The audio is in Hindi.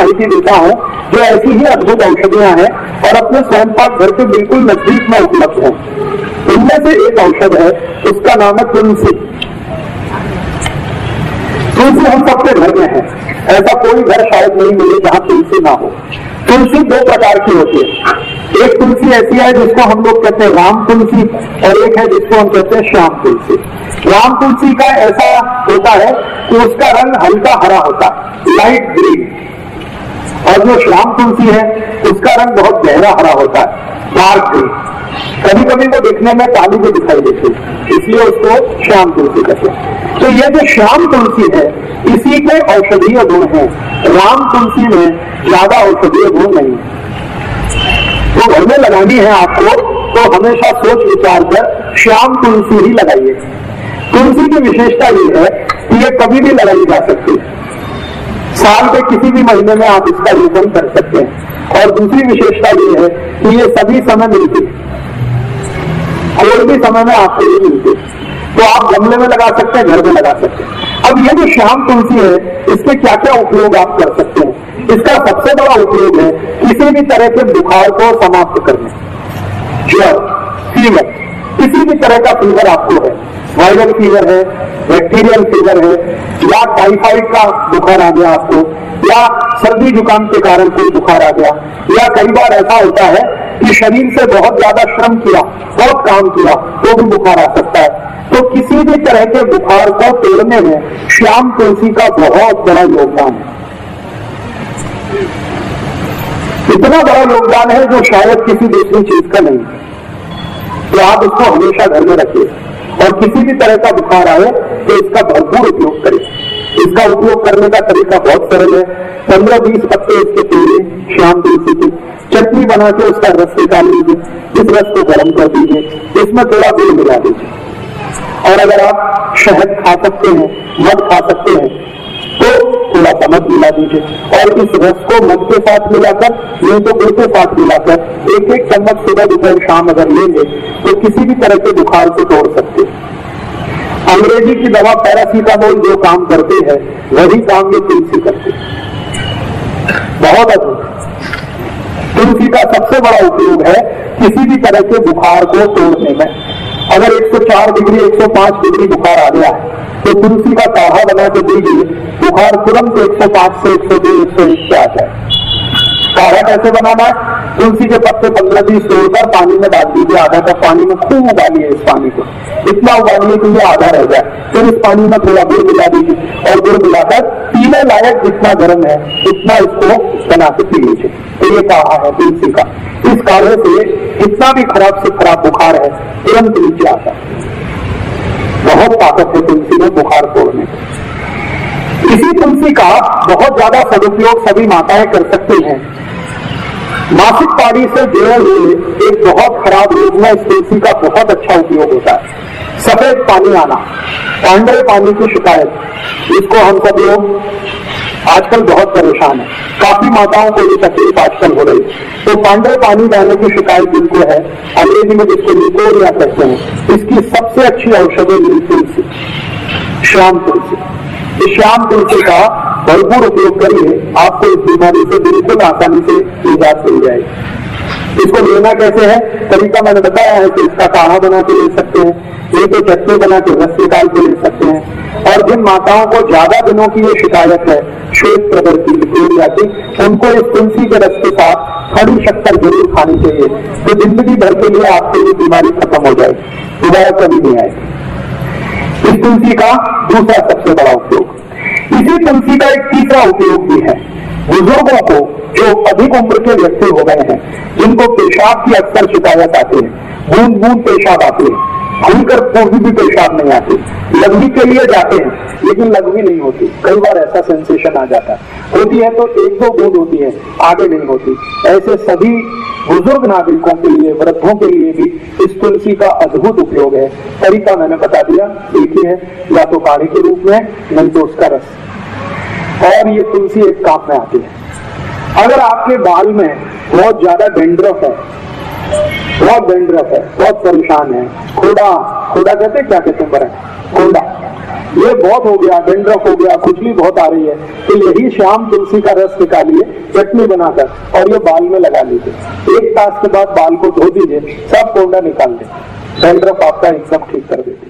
माहिती देता हूँ, जो ऐसी ही अद्भुत औषधियाँ हैं और अपने स्वयं पाक घर के बिल्कुल नज़दीक में उपलब्ध है। इनमें से एक औषध है, उसका नाम है तुलसी। तुलसी हम सबके घर में है। ऐसा कोई घर शायद नहीं मिले जहाँ तुलसी ना हो। तुलसी दो प्रकार की होती है। एक तुलसी ऐसी है जिसको हम लोग कहते हैं राम तुलसी और एक है जिसको हम कहते हैं श्याम तुलसी। राम तुलसी का ऐसा होता है कि उसका रंग हल्का हरा होता है लाइट ग्रीन और जो श्याम तुलसी है, उसका रंग बहुत गहरा हरा होता है डार्क ग्रीन कभी कभी वो देखने में काली भी दिखाई देती है, इसलिए उसको श्याम तुलसी कहते हैं। तो ये जो श्याम तुलसी है, इसी के औषधीय गुण है। राम तुलसी में ज़्यादा औषधीय गुण नहीं तो घर में लगानी है आपको तो हमेशा सोच विचार कर श्याम तुलसी ही लगाइए। तुलसी की विशेषता ये है कि ये कभी भी लगाई जा सकती है। साल के किसी भी महीने में आप इसका लेपन कर सकते हैं। और दूसरी विशेषता ये है कि ये सभी समय मिलती कोई भी समय में आपको ये मिलती तो आप गमले में लगा सकते हैं, घर में लगा सकते हैं। अब ये जो श्याम तुलसी है, इसके क्या क्या उपयोग आप कर सकते हैं? इसका सबसे बड़ा उपयोग है किसी भी तरह के बुखार को समाप्त करने। फीवर, किसी भी तरह का फीवर आपको है। वायरल फीवर है बैक्टीरियल फीवर है, या टाइफाइड का बुखार आ गया आपको, या सर्दी जुकाम के कारण कोई बुखार आ गया, या कई बार ऐसा होता है कि शरीर से बहुत ज़्यादा श्रम किया, बहुत काम किया तो भी बुखार आ सकता है। तो किसी भी तरह के बुखार को तोड़ने में श्याम तुलसी का बहुत बड़ा योगदान है। इतना बड़ा योगदान है जो शायद किसी दूसरी चीज़ का नहीं तो आप उसको हमेशा घर में रखिए। और किसी भी तरह का बुखार आए तो इसका भरपूर उपयोग करें। इसका उपयोग करने का तरीका बहुत सरल है। पंद्रह बीस पत्ते इसके पीले शाम तुलसी के चटनी बना के उसका रस निकाल लीजिए। इस रस को गर्म कर दीजिए। इसमें थोड़ा गुड़ मिला दीजिए। और अगर आप शहद खा सकते हैं, मध खा सकते हैं तो थोड़ा सा मध मिला दीजिए। और इस रस को मध के साथ मिलाकर नहीं तो गुड़ के साथ मिलाकर एक एक चम्मच सुबह दोपहर शाम अगर लेंगे तो किसी भी तरह के बुखार को तोड़ सकते अंग्रेज़ी की दवा पैरासीटामोल जो काम करते हैं, वही काम ये तुलसी करते बहुत अद्भुत तुलसी का सबसे बड़ा उपयोग है किसी भी तरह के बुखार को तोड़ने में। अगर 104 डिग्री 105 डिग्री बुखार आ गया तो तुलसी का काढ़ा बना के दीजिए। बुखार तुरंत 105 से 102 101 पे आ जाए काढ़ा कैसे बनाना है। तुलसी के पत्ते पंद्रह बीस तोड़कर पानी में डाल दीजिए आधा कप पानी में, खूब उबालिए इस पानी को। इतना उबालिए कि ये आधा रह जाए फिर इस पानी में थोड़ा गुड़ मिला दीजिए। और गुड़ मिलाकर पीने लायक जितना गर्म है, उतना इसको बना के पी लीजिए। तो ये काढ़ा है तुलसी का। इस काढ़े से जितना भी खराब से खराब बुखार है, तुरंत नीचे आता बहुत ताकत है तुलसी में बुखार तोड़ने इसी तुलसी का बहुत ज़्यादा सदुपयोग सभी माताएँ कर सकती हैं। मासिक पानी से जुड़े हुए एक बहुत खराब रोग में तुलसी का बहुत अच्छा उपयोग होता है। सफ़ेद पानी आना पांडे पानी की शिकायत, इसको हम सब लोग आजकल बहुत परेशान है। काफ़ी माताओं को ये तकलीफ़ आजकल हो रही है। तो पांडे पानी डालने की शिकायत जिनको है, अंग्रेज़ी में जिसको निकोरिया कहते हैं, इसकी सबसे अच्छी औषधि तुलसी, श्याम तुलसी। श्याम तुलसी का भरपूर उपयोग करिए, आपको इस बीमारी से बिल्कुल आसानी से निजात मिल जाएगी। इसको लेना कैसे है? तरीका मैंने बताया है कि इसका काढ़ा बना के ले सकते हैं ये तो चटनी बना के रस निकाल के ले सकते हैं। और जिन माताओं को ज़्यादा दिनों की ये शिकायत है, श्वेत प्रदर की लिकोरिया की उनको इस तुलसी के रस के साथ खड़ी शक्कर ज़रूर खानी चाहिए तो ज़िंदगी भर के लिए आपको ये बीमारी खत्म हो जाएगी, दोबारा कभी नहीं आएगी। इस तुलसी का दूसरा सबसे बड़ा उपयोग। इसी तुलसी का एक तीसरा उपयोग भी है। बुज़ुर्गों को जो अधिक उम्र के व्यक्ति हो गए हैं, जिनको पेशाब की अक्सर शिकायत आती है बूंद बूंद पेशाब आते हैं, खुलकर पूर्वी भी पेशाब नहीं आते। लघवी के लिए जाते हैं, लेकिन लघवी नहीं होती। कई बार ऐसा सेंसेशन आ जाता है। होती है तो एक दो बूंद होती है, आगे नहीं होती। ऐसे सभी बुज़ुर्ग नागरिकों के लिए, वृद्धों के लिए भी इस तुलसी का अद्भुत उपयोग है। तरीका मैंने बता दिया, एक ही है, या तो काढ़े के रूप में, नहीं तो उसका रस। और ये तुलसी एक काम में आती है। अगर आपके बाल में बहुत ज़्यादा डेंड्रफ है, बहुत डेंड्रफ है, बहुत परेशान है खोड़ा खोड़ा कहते क्या कहते हैं बड़ा? खोड़ा ये बहुत हो गया डेंड्रफ हो गया खुजली बहुत आ रही है तो यही शाम तुलसी का रस निकालिए, चटनी बनाकर, और ये बाल में लगा लीजिए। एक तास के बाद बाल को धो दीजिए, सब कोंडा निकाल दे। डेंड्रफ आपका एकदम ठीक कर देती